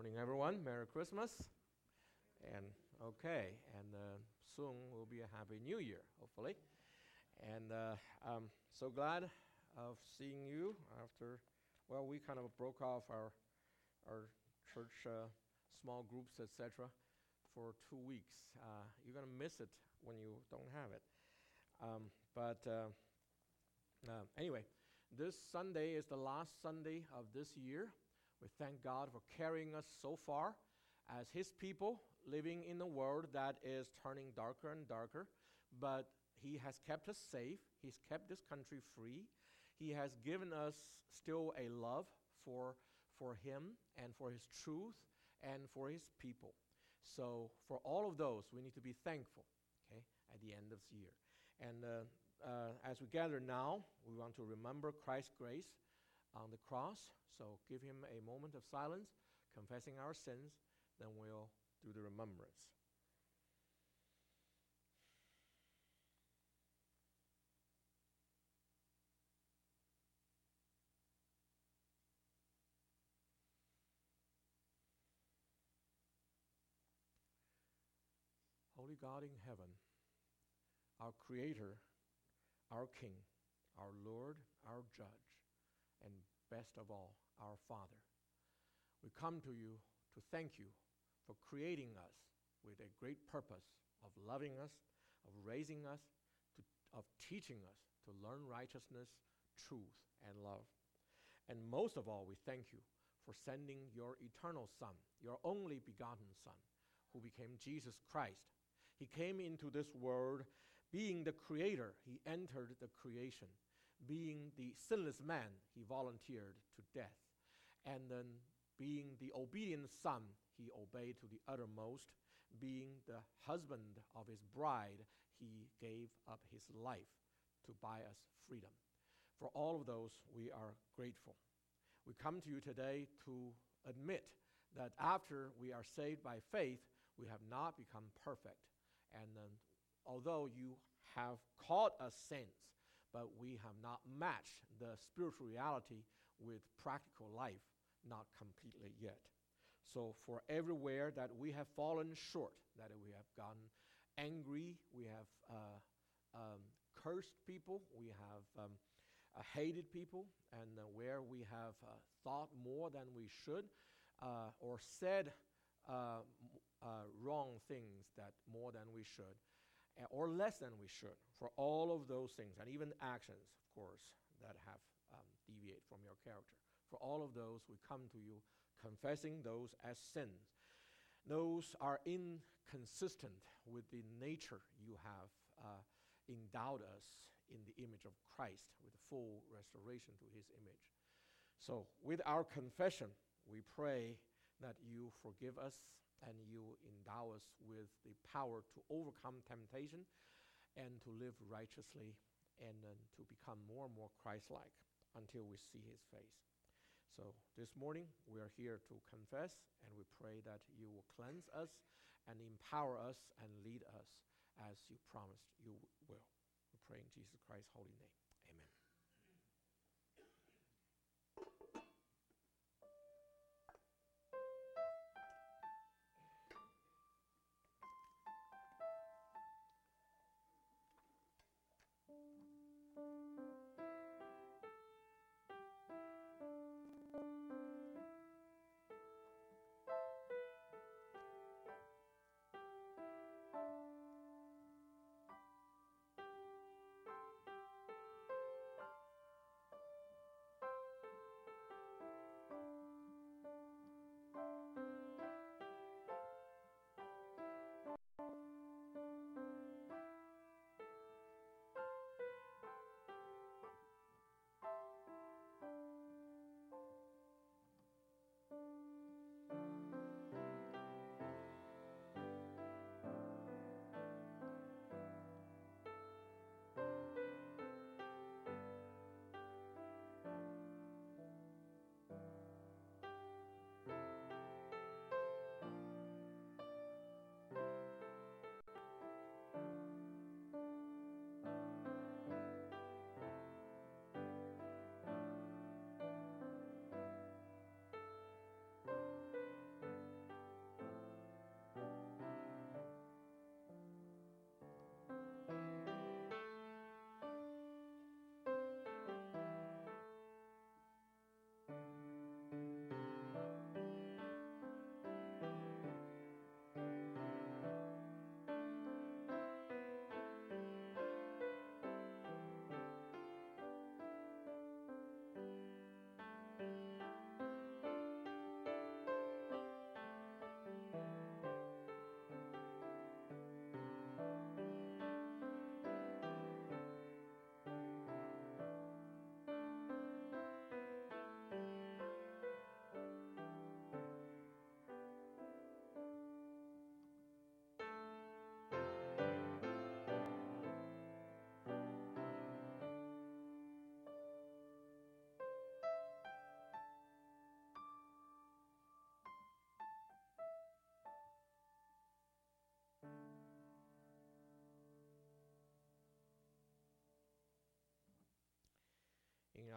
Morning, everyone. Merry Christmas. And okay, and uh, soon will be a happy new year, hopefully. And uh, I'm so glad of seeing you after, well, we kind of broke off our, our church uh, small groups, etc., for two weeks. Uh, you're going to miss it when you don't have it. Um, but uh, uh, anyway, this Sunday is the last Sunday of this year. We thank God for carrying us so far as His people living in a world that is turning darker and darker. But He has kept us safe, He's kept this country free. He has given us still a love for, for Him and for His truth and for His people. So, for all of those, we need to be thankful okay, at the end of the year. And uh, uh, as we gather now, we want to remember Christ's grace on the cross. So give him a moment of silence, confessing our sins, then we'll do the remembrance. Holy God in heaven, our Creator, our King, our Lord, our Judge, and best of all, our Father. We come to you to thank you for creating us with a great purpose of loving us, of raising us, to, of teaching us to learn righteousness, truth, and love. And most of all, we thank you for sending your eternal Son, your only begotten Son, who became Jesus Christ. He came into this world being the creator, he entered the creation being the sinless man, he volunteered to death. And then, being the obedient son, he obeyed to the uttermost. Being the husband of his bride, he gave up his life to buy us freedom. For all of those, we are grateful. We come to you today to admit that after we are saved by faith, we have not become perfect. And then, although you have called us saints, but we have not matched the spiritual reality with practical life, not completely yet. So, for everywhere that we have fallen short, that we have gotten angry, we have uh, um, cursed people, we have um, uh, hated people, and uh, where we have uh, thought more than we should, uh, or said uh, wrong things that more than we should, or less than we should for all of those things, and even actions, of course, that have um, deviated from your character. For all of those, we come to you confessing those as sins. Those are inconsistent with the nature you have uh, endowed us in the image of Christ, with full restoration to his image. So, with our confession, we pray that you forgive us and you endow us with the power to overcome temptation and to live righteously and uh, to become more and more Christ like until we see his face. So this morning we are here to confess and we pray that you will cleanse us and empower us and lead us as you promised you will. We pray in Jesus Christ's holy name. Amen.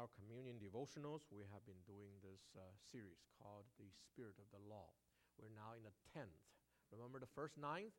our communion devotionals, we have been doing this uh, series called The Spirit of the Law. We're now in the 10th. Remember the first nine?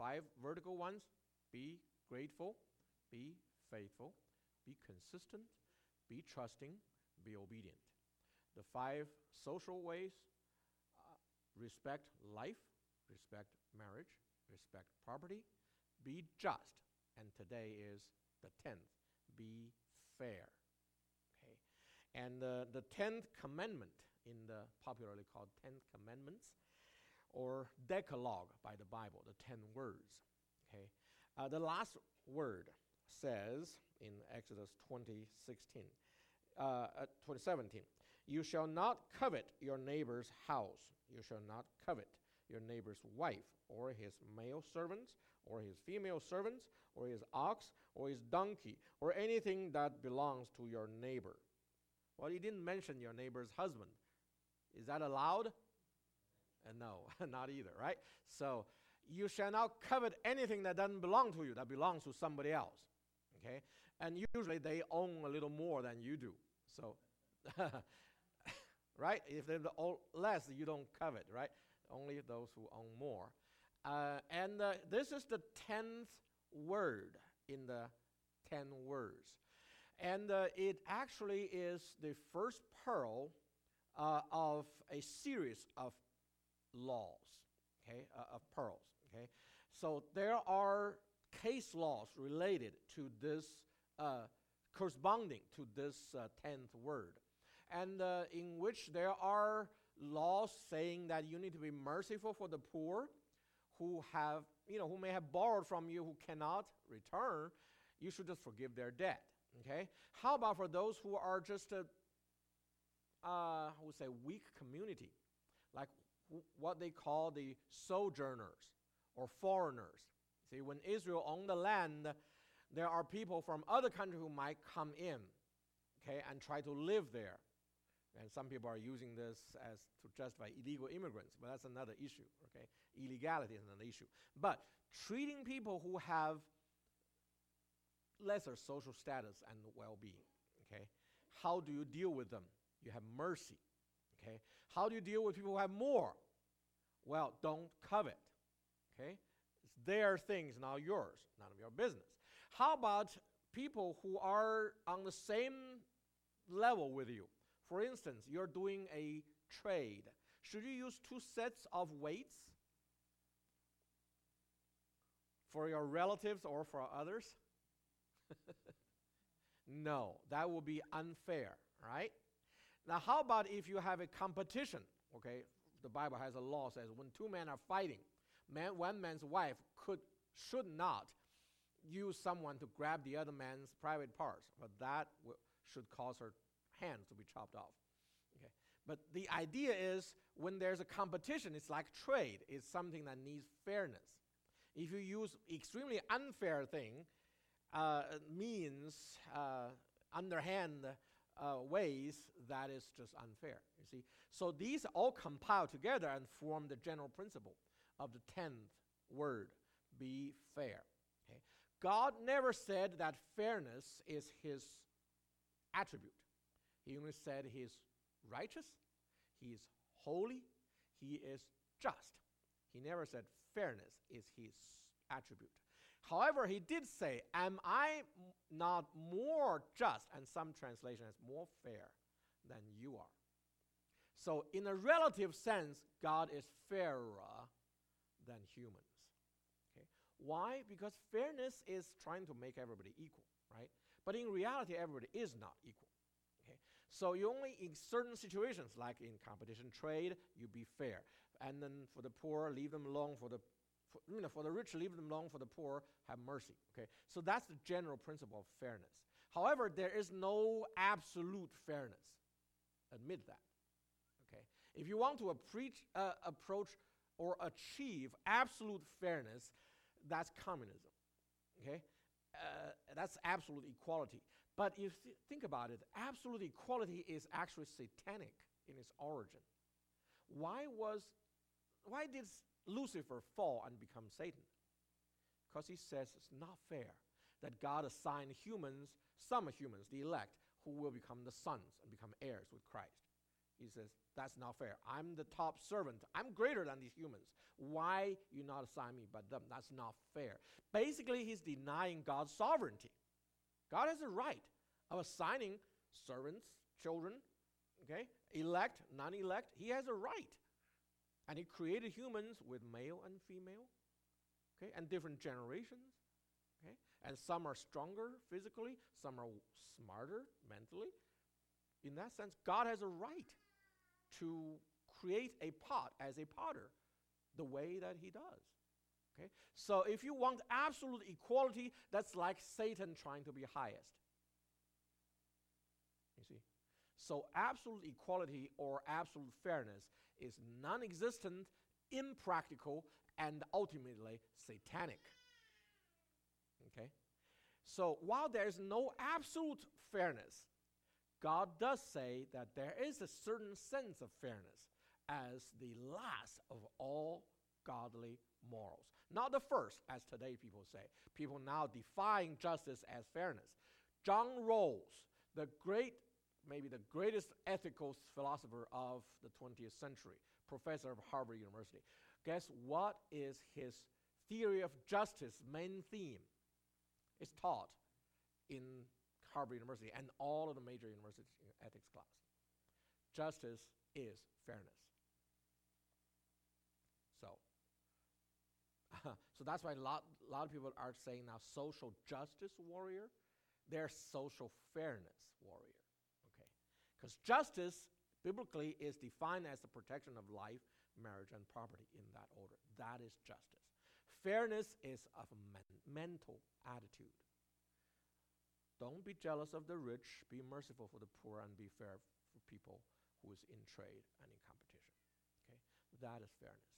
Five vertical ones be grateful, be faithful, be consistent, be trusting, be obedient. The five social ways uh, respect life, respect marriage, respect property, be just. And today is the 10th, be fair. And uh, the 10th commandment in the popularly called 10 commandments or decalogue by the Bible, the 10 words. Okay? Uh, the last word says in Exodus 20, 16, uh, uh 2017, you shall not covet your neighbor's house. You shall not covet your neighbor's wife, or his male servants, or his female servants, or his ox, or his donkey, or anything that belongs to your neighbor. Well, you didn't mention your neighbor's husband. Is that allowed? Uh, no, not either, right? So, you shall not covet anything that doesn't belong to you, that belongs to somebody else. Okay? And usually they own a little more than you do. So, right? If they're less, you don't covet, right? Only those who own more. Uh, and uh, this is the tenth word in the ten words. And uh, it actually is the first pearl uh, of a series of laws, okay, uh, of pearls, okay. So there are case laws related to this, uh, corresponding to this tenth word and uh, in which there are laws saying that you need to be merciful for the poor who have, you know, who may have borrowed from you who cannot return, you should just forgive their debt. Okay? How about for those who are just a, uh, I would say, weak community, like w- what they call the sojourners or foreigners? See, when Israel owned the land, there are people from other countries who might come in, okay, and try to live there. And some people are using this as to justify illegal immigrants, but that's another issue, okay? Illegality is another issue. But treating people who have lesser social status and well being, okay? How do you deal with them? You have mercy, okay? How do you deal with people who have more? Well, don't covet, okay? It's their things, not yours, none of your business. How about people who are on the same level with you? For instance, you're doing a trade. Should you use two sets of weights for your relatives or for others? no, that would be unfair, right? Now, how about if you have a competition? Okay, the Bible has a law says when two men are fighting, man, one man's wife could should not use someone to grab the other man's private parts, but that w- should cause her hands to be chopped off. Okay? But the idea is when there's a competition, it's like trade, it's something that needs fairness. If you use extremely unfair thing, uh, means uh, underhand uh, ways, that is just unfair. You see, so these all compile together and form the general principle of the tenth word: be fair. Okay? God never said that fairness is His attribute. He only said he is righteous, he is holy, he is just. He never said fairness is his attribute. However, he did say, Am I not more just? And some translation more fair than you are. So, in a relative sense, God is fairer than humans. Okay? Why? Because fairness is trying to make everybody equal, right? But in reality, everybody is not equal. So you only in certain situations, like in competition trade, you be fair. And then for the poor, leave them alone. For the for, you know, for the rich, leave them alone. For the poor, have mercy. Okay, so that's the general principle of fairness. However, there is no absolute fairness. Admit that. Okay, if you want to approach, uh, approach or achieve absolute fairness, that's communism. Okay, uh, that's absolute equality. But if you think about it, absolute equality is actually satanic in its origin. Why was why did Lucifer fall and become Satan? Because he says it's not fair that God assigned humans, some humans, the elect, who will become the sons and become heirs with Christ. He says, That's not fair. I'm the top servant. I'm greater than these humans. Why you not assign me but them? That's not fair. Basically, he's denying God's sovereignty. God has a right of assigning servants, children, okay, elect, non elect. He has a right. And he created humans with male and female, okay, and different generations. Okay? And some are stronger physically, some are smarter mentally. In that sense, God has a right to create a pot as a potter the way that he does. Okay? So if you want absolute equality, that's like Satan trying to be highest. You see? So absolute equality or absolute fairness is non existent, impractical, and ultimately satanic. Okay? So while there is no absolute fairness, God does say that there is a certain sense of fairness as the last of all godly morals. Not the first, as today people say. People now define justice as fairness. John Rawls, the great, maybe the greatest ethical philosopher of the 20th century, professor of Harvard University, guess what is his theory of justice main theme? It's taught in Harvard University and all of the major universities in ethics class. Justice is fairness. So, so that's why a lot, a lot of people are saying now social justice warrior. They're social fairness warrior. Because justice biblically is defined as the protection of life, marriage, and property in that order. That is justice. Fairness is of a men- mental attitude. Don't be jealous of the rich. Be merciful for the poor and be fair for people who is in trade and in competition. Okay, that is fairness.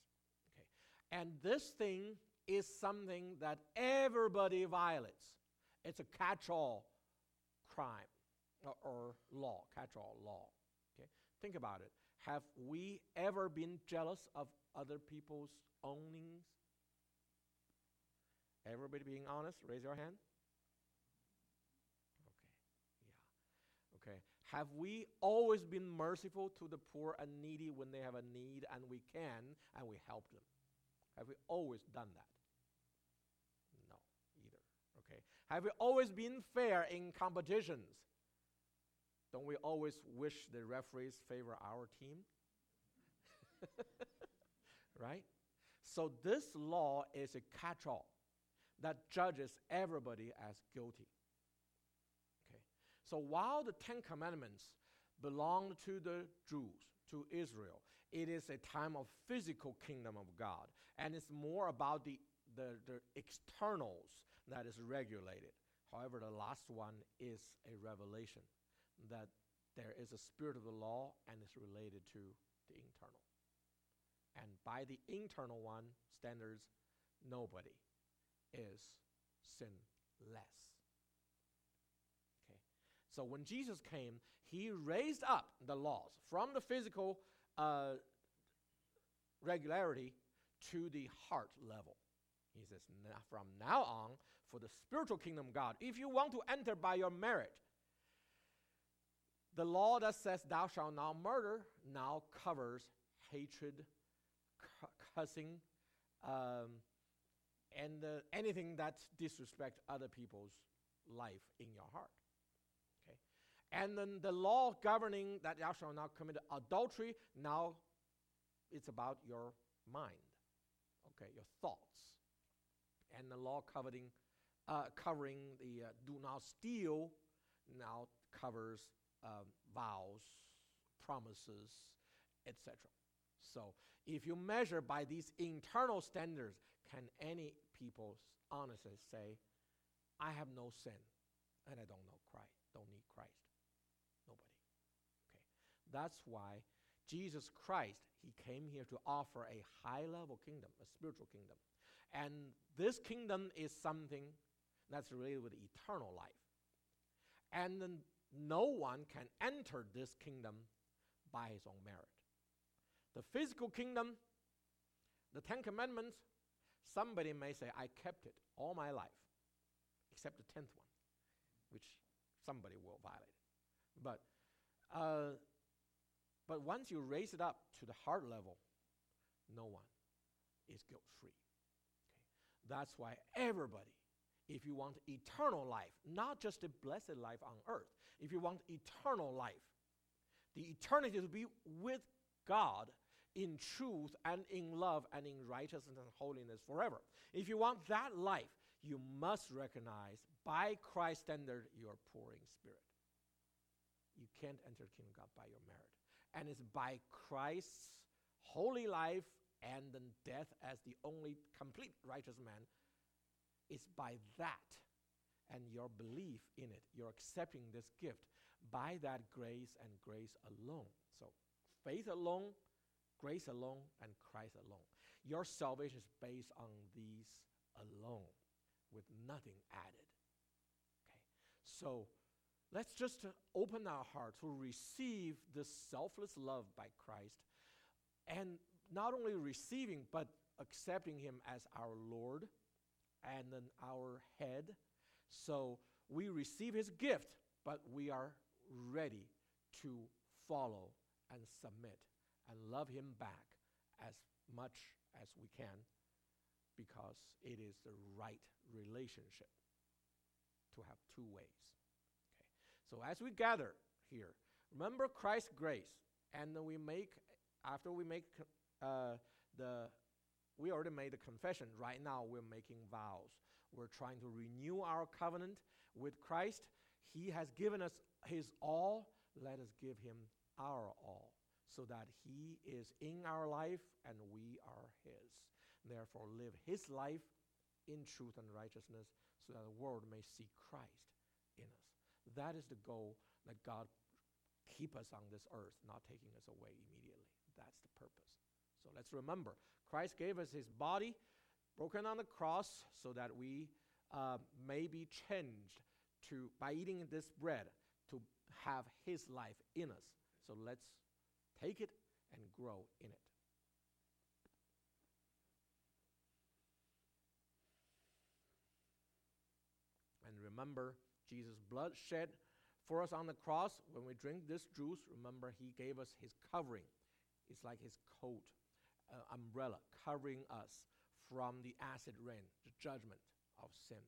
Okay, and this thing is something that everybody violates. It's a catch-all crime or, law, catch-all law. Okay, think about it. Have we ever been jealous of other people's ownings? Everybody being honest, raise your hand. Okay, yeah. Okay. Have we always been merciful to the poor and needy when they have a need and we can and we help them? Have we always done that? No, either. Okay. Have we always been fair in competitions? Don't we always wish the referees favor our team? right? So this law is a catch all that judges everybody as guilty. Okay. So while the Ten Commandments belong to the Jews, to Israel, it is a time of physical kingdom of God, and it's more about the, the, the externals that is regulated. However, the last one is a revelation that there is a spirit of the law and it's related to the internal. And by the internal one standards, nobody is sinless. Okay. So when Jesus came, he raised up the laws from the physical uh, regularity to the heart level. He says, from now on, for the spiritual kingdom of God, if you want to enter by your merit, the law that says, Thou shalt not murder, now covers hatred, cu- cussing, um, and uh, anything that disrespects other people's life in your heart. Okay? And then the law governing that thou shalt not commit adultery, now it's about your mind, okay, your thoughts. And the law covering, uh, covering the uh, do not steal now covers um, vows, promises, etc. So if you measure by these internal standards, can any people honestly say, I have no sin and I don't know Christ, don't need Christ? Nobody. Okay. That's why Jesus Christ, he came here to offer a high level kingdom, a spiritual kingdom. And this kingdom is something that's related with eternal life. And then no one can enter this kingdom by his own merit. The physical kingdom, the Ten Commandments, somebody may say, I kept it all my life, except the tenth one, which somebody will violate. But, uh, but once you raise it up to the heart level, no one is guilt free. That's why everybody, if you want eternal life, not just a blessed life on earth, if you want eternal life, the eternity to be with God in truth and in love and in righteousness and holiness forever. If you want that life, you must recognize by Christ's standard you are poor in spirit. You can't enter the kingdom of God by your merit. And it's by Christ's holy life and death as the only complete righteous man. It's by that and your belief in it, you're accepting this gift by that grace and grace alone. So, faith alone, grace alone, and Christ alone. Your salvation is based on these alone, with nothing added. Okay, so let's just open our heart to receive this selfless love by Christ, and not only receiving, but accepting Him as our Lord and then our head. So we receive His gift, but we are ready to follow and submit and love Him back as much as we can because it is the right relationship to have two ways. Okay. So as we gather here, remember Christ's grace, and then we make after we make uh, the we already made the confession. Right now, we're making vows. We're trying to renew our covenant with Christ. He has given us His all. Let us give Him our all so that He is in our life and we are His. Therefore, live His life in truth and righteousness so that the world may see Christ in us. That is the goal that God keep us on this earth, not taking us away immediately. That's the purpose. So let's remember Christ gave us his body broken on the cross so that we uh, may be changed to by eating this bread to have his life in us. So let's take it and grow in it. And remember Jesus' blood shed for us on the cross. When we drink this juice, remember he gave us his covering. It's like his coat, uh, umbrella, covering us from the acid rain, the judgment of sin.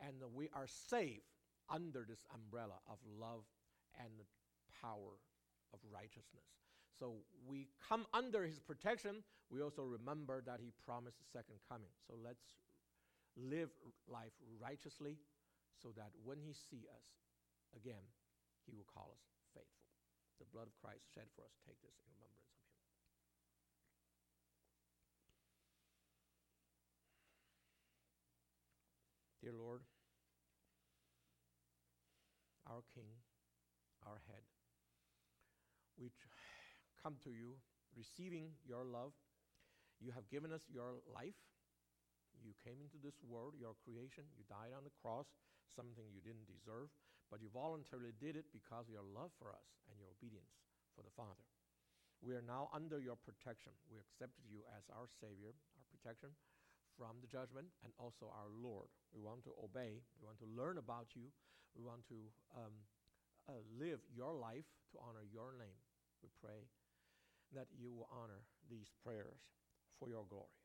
And we are safe under this umbrella of love and power of righteousness. So we come under his protection. We also remember that he promised the second coming. So let's live life righteously so that when he see us again, he will call us faithful. The blood of Christ shed for us. Take this in remembrance of him. Dear Lord, our King, our head, we come to you receiving your love. You have given us your life. You came into this world, your creation. You died on the cross, something you didn't deserve, but you voluntarily did it because of your love for us and your obedience for the Father. We are now under your protection. We accepted you as our Savior, our protection from the judgment, and also our Lord. We want to obey. We want to learn about you. We want to um, uh, live your life to honor your name. We pray that you will honor these prayers for your glory.